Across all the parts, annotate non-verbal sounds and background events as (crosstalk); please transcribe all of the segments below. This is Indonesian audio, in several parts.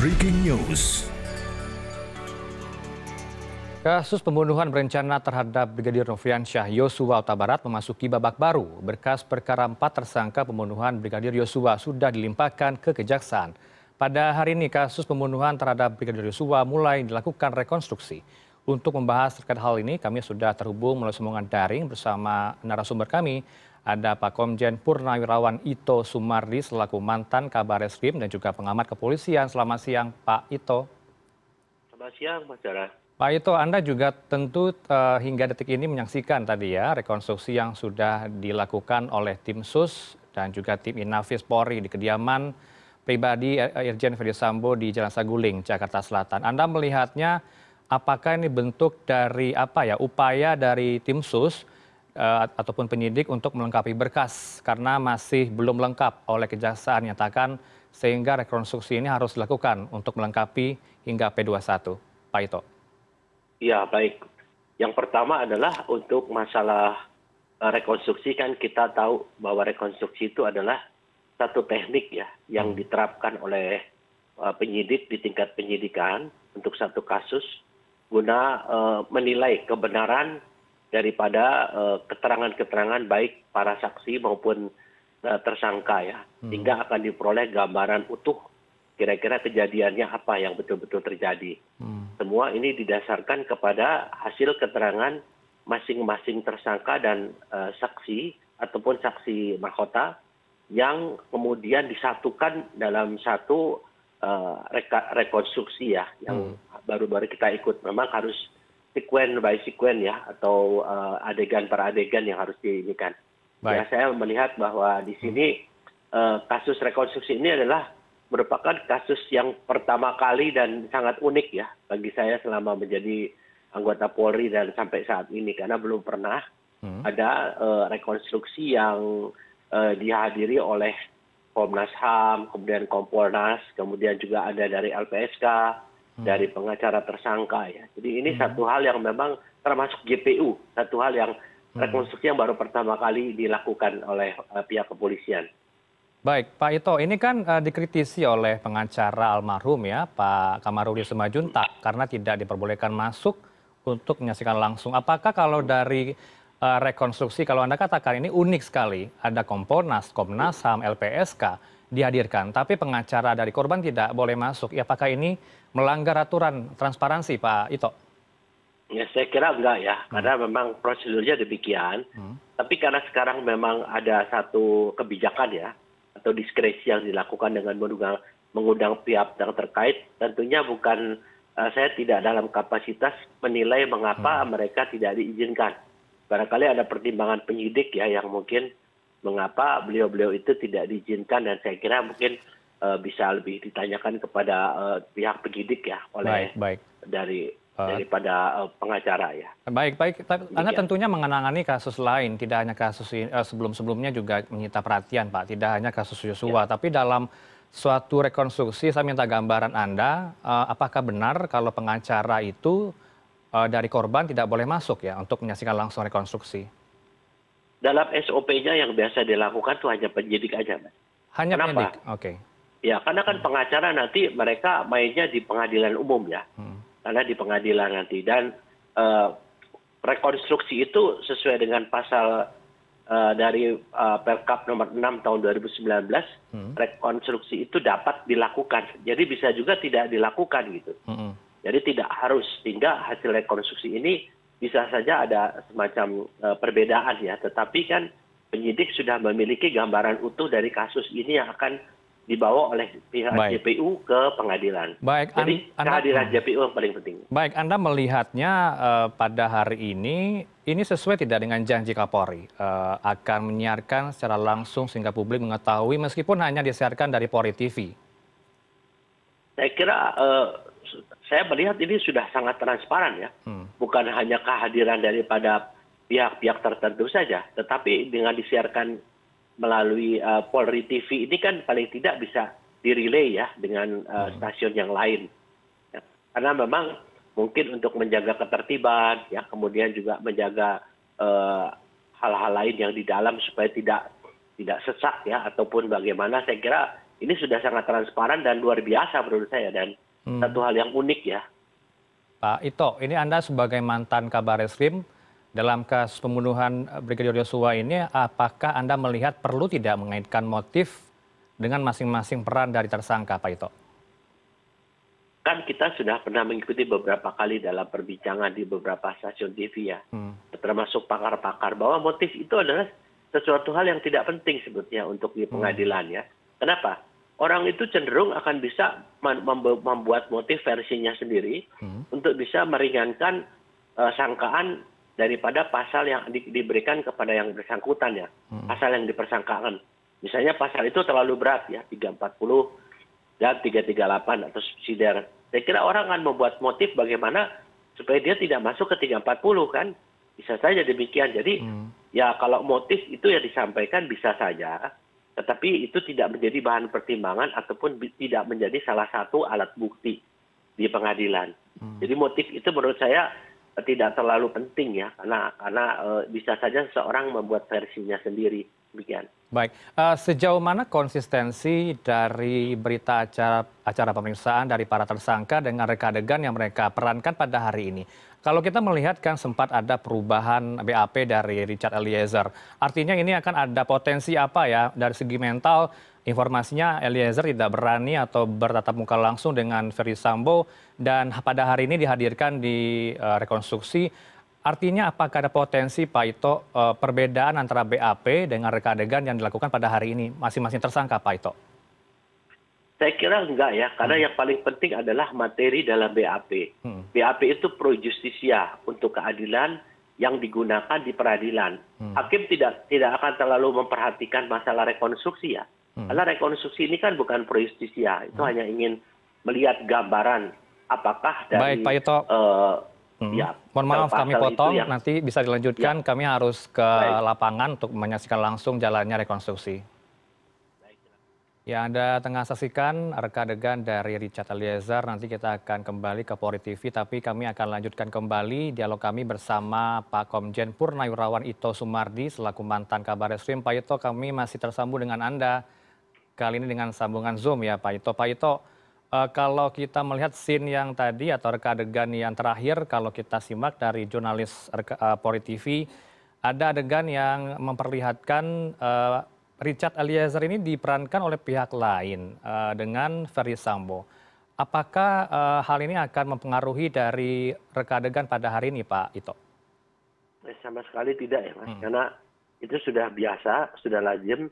Breaking News. Kasus pembunuhan berencana terhadap Brigadir Nofriansyah Yosua Huta Barat memasuki babak baru. Berkas perkara empat tersangka pembunuhan Brigadir Yosua sudah dilimpahkan ke Kejaksaan. Pada hari ini kasus pembunuhan terhadap Brigadir Yosua mulai dilakukan rekonstruksi. Untuk membahas terkait hal ini, kami sudah terhubung melalui sambungan daring bersama narasumber kami. Ada Pak Komjen Purnawirawan Ito Sumardi selaku mantan kabar eskrim dan juga pengamat kepolisian. Selamat siang Pak Ito. Selamat siang Mas Dara. Pak Ito, Anda juga tentu uh, hingga detik ini menyaksikan tadi ya rekonstruksi yang sudah dilakukan oleh tim SUS dan juga tim Inafis Polri di kediaman pribadi Irjen Ferdi Sambo di Jalan Saguling, Jakarta Selatan. Anda melihatnya apakah ini bentuk dari apa ya upaya dari tim SUS ataupun penyidik untuk melengkapi berkas karena masih belum lengkap oleh kejaksaan nyatakan sehingga rekonstruksi ini harus dilakukan untuk melengkapi hingga P21. Pak Ito. Ya baik. Yang pertama adalah untuk masalah uh, rekonstruksi kan kita tahu bahwa rekonstruksi itu adalah satu teknik ya yang diterapkan oleh uh, penyidik di tingkat penyidikan untuk satu kasus guna uh, menilai kebenaran daripada keterangan keterangan baik para saksi maupun tersangka ya. Sehingga akan diperoleh gambaran utuh kira kira kejadiannya apa yang betul betul terjadi semua ini didasarkan kepada hasil keterangan masing masing tersangka dan saksi ataupun saksi mahkota yang kemudian disatukan dalam satu rekonstruksi ya yang baru baru kita ikut. Memang harus sekuen by sekuen ya atau adegan per adegan yang harus diinikan. Ya saya melihat bahwa di sini kasus rekonstruksi ini adalah merupakan kasus yang pertama kali dan sangat unik ya bagi saya selama menjadi anggota Polri dan sampai saat ini karena belum pernah ada rekonstruksi yang dihadiri oleh Komnas HAM, kemudian Kompolnas, kemudian juga ada dari LPSK, dari pengacara tersangka ya. Jadi ini satu hal yang memang termasuk JPU, satu hal yang rekonstruksi yang baru pertama kali dilakukan oleh pihak kepolisian. Baik, Pak Ito, ini kan uh, dikritisi oleh pengacara almarhum ya, Pak Kamarudin Semajuntak, karena tidak diperbolehkan masuk untuk menyaksikan langsung. Apakah kalau dari uh, rekonstruksi, kalau Anda katakan ini unik sekali, ada Kompolnas, Komnas HAM, LPSK dihadirkan, tapi pengacara dari korban tidak boleh masuk. Ya, apakah ini melanggar aturan transparansi, Pak Ito? Ya, saya kira enggak ya, hmm. karena memang prosedurnya demikian. Hmm. Tapi karena sekarang memang ada satu kebijakan ya, atau diskresi yang dilakukan dengan mengundang, mengundang pihak yang terkait tentunya bukan uh, saya tidak dalam kapasitas menilai mengapa hmm. mereka tidak diizinkan. Barangkali ada pertimbangan penyidik ya yang mungkin mengapa beliau-beliau itu tidak diizinkan dan saya kira mungkin uh, bisa lebih ditanyakan kepada uh, pihak penyidik ya oleh baik, baik. dari daripada pengacara ya. Baik, baik. Anda tentunya mengenangani kasus lain, tidak hanya kasus sebelum-sebelumnya juga menyita perhatian, Pak. Tidak hanya kasus Yosua, ya. tapi dalam suatu rekonstruksi, saya minta gambaran Anda, apakah benar kalau pengacara itu dari korban tidak boleh masuk ya untuk menyaksikan langsung rekonstruksi? Dalam SOP-nya yang biasa dilakukan itu hanya penyidik aja, Mas. Hanya Kenapa? penyidik, oke. Okay. Ya, karena kan hmm. pengacara nanti mereka mainnya di pengadilan umum ya. Hmm karena di pengadilan nanti dan rekonstruksi itu sesuai dengan pasal dari perkap nomor enam tahun 2019 rekonstruksi itu dapat dilakukan jadi bisa juga tidak dilakukan gitu jadi tidak harus sehingga hasil rekonstruksi ini bisa saja ada semacam perbedaan ya tetapi kan penyidik sudah memiliki gambaran utuh dari kasus ini yang akan dibawa oleh pihak Baik. JPU ke pengadilan. Baik, Jadi anda, kehadiran JPU yang paling penting. Baik, Anda melihatnya uh, pada hari ini ini sesuai tidak dengan janji Kapolri uh, akan menyiarkan secara langsung sehingga publik mengetahui meskipun hanya disiarkan dari Polri TV. Saya kira uh, saya melihat ini sudah sangat transparan ya, hmm. bukan hanya kehadiran daripada pihak-pihak tertentu saja, tetapi dengan disiarkan melalui polri tv ini kan paling tidak bisa direlay ya dengan stasiun yang lain karena memang mungkin untuk menjaga ketertiban ya kemudian juga menjaga hal hal lain yang di dalam supaya tidak tidak sesak ya ataupun bagaimana saya kira ini sudah sangat transparan dan luar biasa menurut saya dan Hmm. Satu hal yang unik ya. Pak Ito, ini Anda sebagai mantan kabar eskrim dalam kasus pembunuhan Brigadir Yosua ini, apakah Anda melihat perlu tidak mengaitkan motif dengan masing-masing peran dari tersangka, Pak Ito? Kan kita sudah pernah mengikuti beberapa kali dalam perbincangan di beberapa stasiun TV ya, Hmm. termasuk pakar-pakar bahwa motif itu adalah sesuatu hal yang tidak penting sebetulnya untuk di pengadilan ya. Kenapa? Orang itu cenderung akan bisa mem- mem- membuat motif versinya sendiri Hmm. untuk bisa meringankan eh, sangkaan daripada pasal yang di- diberikan kepada yang bersangkutan ya, Hmm. pasal yang dipersangkakan. Misalnya pasal itu terlalu berat ya, 340 dan 338 atau subsidiar. Saya kira orang akan membuat motif bagaimana supaya dia tidak masuk ke 340 kan. Bisa saja demikian. Jadi Hmm. ya kalau motif itu yang disampaikan bisa saja, tetapi itu tidak menjadi bahan pertimbangan ataupun tidak menjadi salah satu alat bukti di pengadilan. Hmm. Jadi motif itu menurut saya tidak terlalu penting ya, karena karena eh, bisa saja seorang membuat versinya sendiri. Baik, Eh, sejauh mana konsistensi dari berita acara, acara pemeriksaan dari para tersangka dengan reka adegan yang mereka perankan pada hari ini? Kalau kita melihat kan sempat ada perubahan BAP dari Richard Eliezer. Artinya ini akan ada potensi apa ya dari segi mental informasinya Eliezer tidak berani atau bertatap muka langsung dengan Ferry Sambo dan pada hari ini dihadirkan di eh, rekonstruksi Artinya apakah ada potensi Pak Ito eh, perbedaan antara BAP dengan reka adegan yang dilakukan pada hari ini masing-masing tersangka Pak Ito? Saya kira enggak ya, karena yang paling penting adalah materi dalam BAP. Hmm. BAP itu pro justisia untuk keadilan yang digunakan di peradilan. Hmm. Hakim tidak tidak akan terlalu memperhatikan masalah rekonstruksi ya. Hmm. Karena rekonstruksi ini kan bukan pro justisia, itu hanya ingin melihat gambaran apakah dari Baik Pak Ito, Hmm. ya, mohon maaf kami potong, yang- nanti bisa dilanjutkan. Kami harus ke Baik. lapangan untuk menyaksikan langsung jalannya rekonstruksi. Ya, Anda tengah saksikan reka adegan dari Richard Eliezer. Nanti kita akan kembali ke Polri TV, tapi kami akan lanjutkan kembali dialog kami bersama Pak Komjen Purnawirawan Ito Sumardi selaku mantan kabar eskrim. Pak Ito, kami masih tersambung dengan Anda. Kali ini dengan sambungan Zoom ya Pak Ito. Pak Ito, kalau kita melihat scene yang tadi atau reka adegan yang terakhir, kalau kita simak dari jurnalis reka- eh, Polri TV, ada adegan yang memperlihatkan eh, Richard Eliezer ini diperankan oleh pihak lain eh, dengan Ferry Sambo. Apakah eh, hal ini akan mempengaruhi dari reka adegan pada hari ini Pak Ito? Eh, sama sekali tidak ya mas, Hmm. karena itu sudah biasa, sudah lazim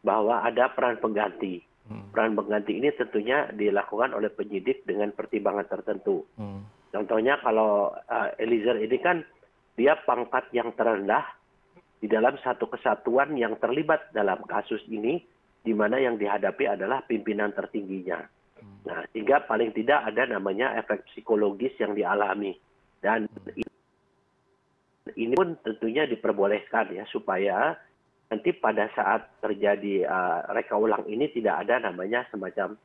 bahwa ada peran pengganti. Hmm. Peran pengganti ini tentunya dilakukan oleh penyidik dengan pertimbangan tertentu. Hmm. Contohnya kalau uh, Eliezer ini kan dia pangkat yang terendah di dalam satu kesatuan yang terlibat dalam kasus ini, di mana yang dihadapi adalah pimpinan tertingginya. Nah, sehingga paling tidak ada namanya efek psikologis yang dialami. Dan ini pun tentunya diperbolehkan ya supaya nanti pada saat terjadi uh, reka ulang ini tidak ada namanya semacam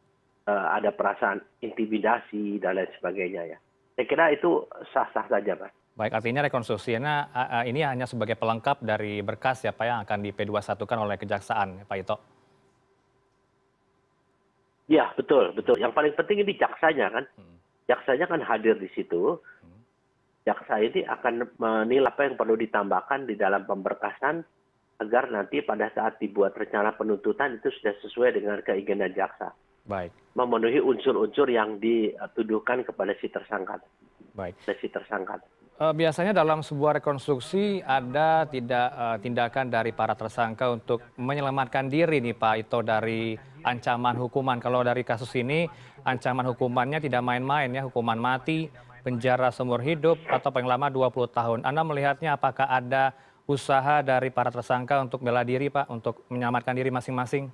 uh, ada perasaan intimidasi dan lain sebagainya ya. Saya kira itu sah-sah saja, Mas. Baik, artinya rekonstruksinya eh, eh, ini hanya sebagai pelengkap dari berkas ya Pak yang akan di P21-kan oleh Kejaksaan, Pak Ito. Ya, betul, betul. Yang paling penting ini jaksanya kan. Hmm. Jaksanya kan hadir di situ. Hmm. Jaksa ini akan menilai apa yang perlu ditambahkan di dalam pemberkasan agar nanti pada saat dibuat rencana penuntutan itu sudah sesuai dengan keinginan jaksa. Baik, Memenuhi unsur-unsur yang dituduhkan kepada si tersangka. baik. Kepada si tersangka. Eh, biasanya dalam sebuah rekonstruksi ada tidak eh, tindakan dari para tersangka untuk menyelamatkan diri nih Pak Ito dari ancaman hukuman. Kalau dari kasus ini ancaman hukumannya tidak main-main ya, hukuman mati, penjara seumur hidup atau paling lama 20 tahun. Anda melihatnya apakah ada usaha dari para tersangka untuk bela diri Pak, untuk menyelamatkan diri masing-masing?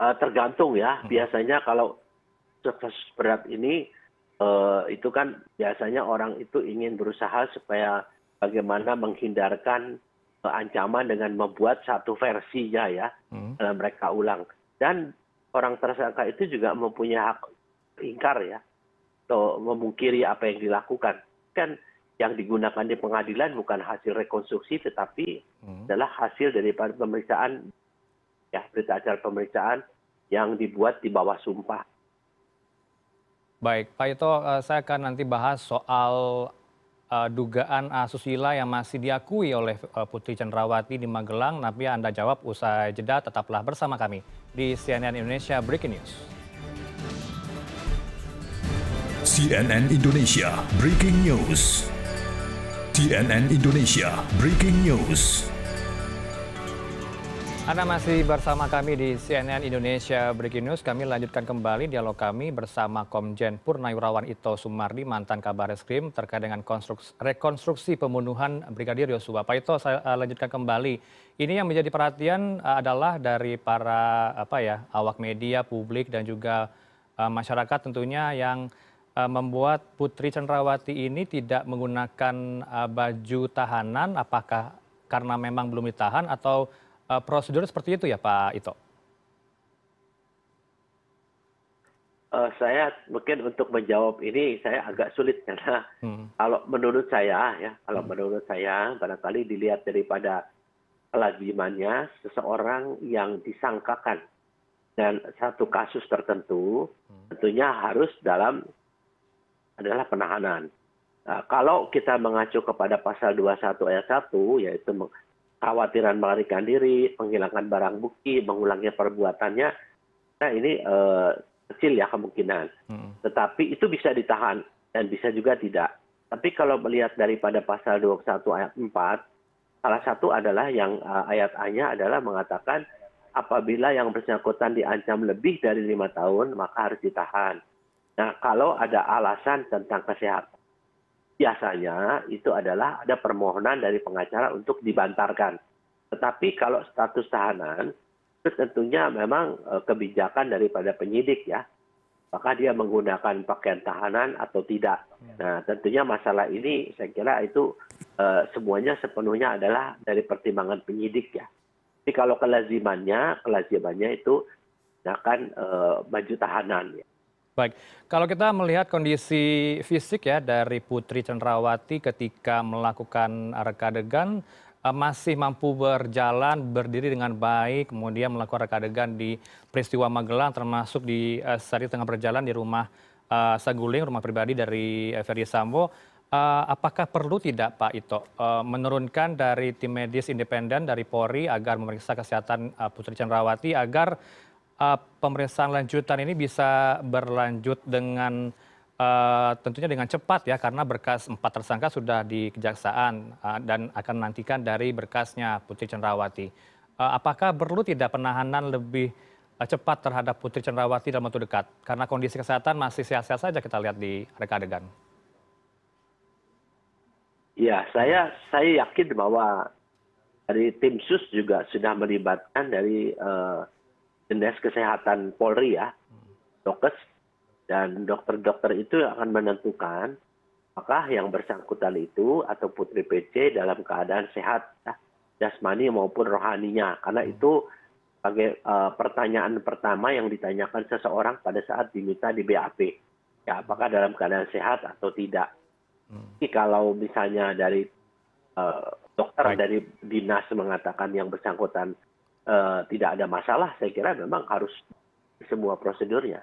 Eh, tergantung ya. Biasanya kalau kasus berat ini eh, itu kan biasanya orang itu ingin berusaha supaya bagaimana menghindarkan eh, ancaman dengan membuat satu versinya ya Hmm. dalam mereka ulang. Dan orang tersangka itu juga mempunyai hak ingkar ya atau memungkiri apa yang dilakukan. Kan yang digunakan di pengadilan bukan hasil rekonstruksi tetapi Hmm. adalah hasil dari pemeriksaan ya berita acara pemeriksaan yang dibuat di bawah sumpah. Baik, Pak Ito, uh, saya akan nanti bahas soal uh, dugaan asusila yang masih diakui oleh uh, Putri Cendrawati di Magelang. Tapi Anda jawab usai jeda, tetaplah bersama kami di CNN Indonesia Breaking News. CNN Indonesia Breaking News. CNN Indonesia Breaking News. Anda masih bersama kami di CNN Indonesia Breaking News. Kami lanjutkan kembali dialog kami bersama Komjen Purnawirawan Ito Sumardi, mantan kabar eskrim terkait dengan rekonstruksi pembunuhan Brigadir Yosua. Pak Ito, saya uh, lanjutkan kembali. Ini yang menjadi perhatian uh, adalah dari para apa ya awak media, publik dan juga uh, masyarakat tentunya yang membuat Putri Cendrawati ini tidak menggunakan baju tahanan. Apakah karena memang belum ditahan atau Eh, prosedur seperti itu ya Pak Ito? Uh, saya mungkin untuk menjawab ini saya agak sulit (laughs) karena hmm. kalau menurut saya ya kalau hmm. menurut saya barangkali dilihat daripada kelazimannya seseorang yang disangkakan dan satu kasus tertentu hmm. tentunya harus dalam adalah penahanan. Nah, kalau kita mengacu kepada pasal 21 ayat 1 yaitu khawatiran melarikan diri, menghilangkan barang bukti, mengulangnya perbuatannya, nah ini uh, kecil ya kemungkinan. Hmm. Tetapi itu bisa ditahan dan bisa juga tidak. Tapi kalau melihat daripada pasal 21 ayat 4, salah satu adalah yang uh, ayat A-nya adalah mengatakan apabila yang bersangkutan diancam lebih dari lima tahun, maka harus ditahan. Nah, kalau ada alasan tentang kesehatan, biasanya itu adalah ada permohonan dari pengacara untuk dibantarkan. Tetapi kalau status tahanan, itu tentunya memang e, kebijakan daripada penyidik ya. Maka dia menggunakan pakaian tahanan atau tidak. Ya. Nah tentunya masalah ini saya kira itu uh, semuanya sepenuhnya adalah dari pertimbangan penyidik ya. Tapi kalau kelazimannya, kelazimannya itu akan uh, baju tahanan ya. Baik, kalau kita melihat kondisi fisik ya dari Putri Cenrawati ketika melakukan reka adegan eh, masih mampu berjalan, berdiri dengan baik, kemudian melakukan reka adegan di peristiwa Magelang termasuk di uh, saat tengah berjalan di rumah uh, Saguling, rumah pribadi dari Ferdi Sambo. Apakah perlu tidak Pak Ito menurunkan dari tim medis independen dari Polri agar memeriksa kesehatan Putri Cenrawati agar pemeriksaan lanjutan ini bisa berlanjut dengan uh, tentunya dengan cepat ya karena berkas empat tersangka sudah di kejaksaan uh, dan akan menantikan dari berkasnya Putri Cenrawati. Apakah perlu tidak penahanan lebih cepat terhadap Putri Cenrawati dalam waktu dekat? Karena kondisi kesehatan masih sehat-sehat saja kita lihat di reka adegan. Ya, saya saya yakin bahwa dari tim sus juga sudah melibatkan dari uh, dinas kesehatan polri ya dokes dan dokter-dokter itu akan menentukan apakah yang bersangkutan itu atau putri PC dalam keadaan sehat ya, jasmani maupun rohaninya. Karena itu sebagai uh, pertanyaan pertama yang ditanyakan seseorang pada saat diminta di BAP ya apakah dalam keadaan sehat atau tidak. Hmm. Jadi kalau misalnya dari uh, dokter Baik. dari dinas mengatakan yang bersangkutan tidak ada masalah saya kira memang harus semua prosedurnya.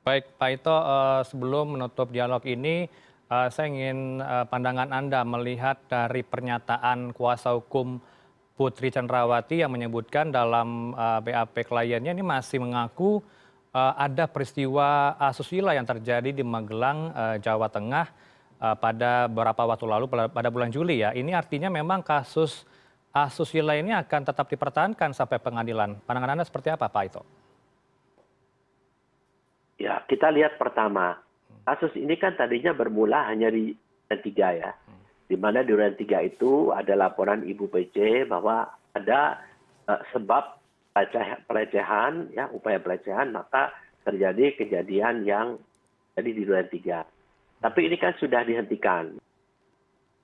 Baik Pak Ito, uh, sebelum menutup dialog ini, uh, saya ingin pandangan Anda melihat dari pernyataan kuasa hukum Putri Chandrawati yang menyebutkan dalam BAP kliennya ini masih mengaku ada peristiwa asusila yang terjadi di Magelang, Jawa Tengah pada beberapa waktu lalu pada bulan Juli ya. Ini artinya memang kasus asusila ini akan tetap dipertahankan sampai pengadilan. Pandangan Anda seperti apa Pak Ito? Ya, kita lihat pertama. Kasus ini kan tadinya bermula hanya di Duren 3 ya. Di mana di Duren 3 itu ada laporan Ibu PC bahwa ada uh, sebab pelecehan, ya upaya pelecehan, maka terjadi kejadian yang jadi di Duren 3. Tapi ini kan sudah dihentikan.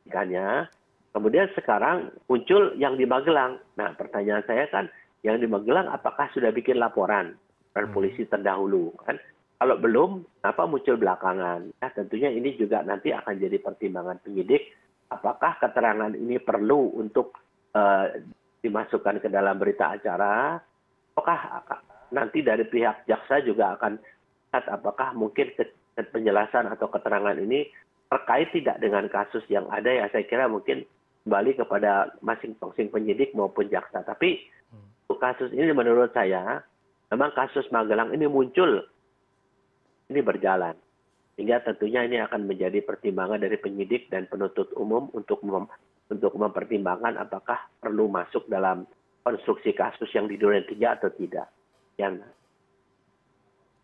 Hentikannya kemudian sekarang muncul yang di magelang. Nah pertanyaan saya kan yang di magelang apakah sudah bikin laporan dan hmm. polisi terdahulu kan? Kalau belum kenapa muncul belakangan? Ya tentunya ini juga nanti akan jadi pertimbangan penyidik apakah keterangan ini perlu untuk uh, dimasukkan ke dalam berita acara? Apakah nanti dari pihak jaksa juga akan lihat apakah mungkin penjelasan atau keterangan ini terkait tidak dengan kasus yang ada ya? Saya kira mungkin kembali kepada masing-masing penyidik maupun jaksa tapi kasus ini menurut saya memang kasus Magelang ini muncul ini berjalan sehingga tentunya ini akan menjadi pertimbangan dari penyidik dan penuntut umum untuk mem untuk mempertimbangkan apakah perlu masuk dalam konstruksi kasus yang di duren tiga atau tidak. Yan.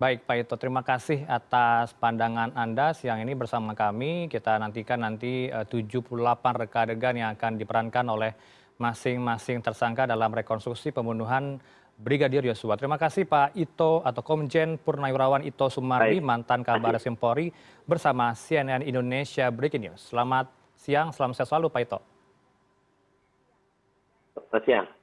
Baik Pak Ito, terima kasih atas pandangan Anda siang ini bersama kami. Kita nantikan nanti 78 reka adegan yang akan diperankan oleh masing-masing tersangka dalam rekonstruksi pembunuhan Brigadir Yosua. Terima kasih Pak Ito atau Komjen Purnawirawan Ito Sumardi, mantan kabar Simpori bersama CNN Indonesia Breaking News. Selamat siang, selamat sehat selalu Pak Ito. Selamat siang.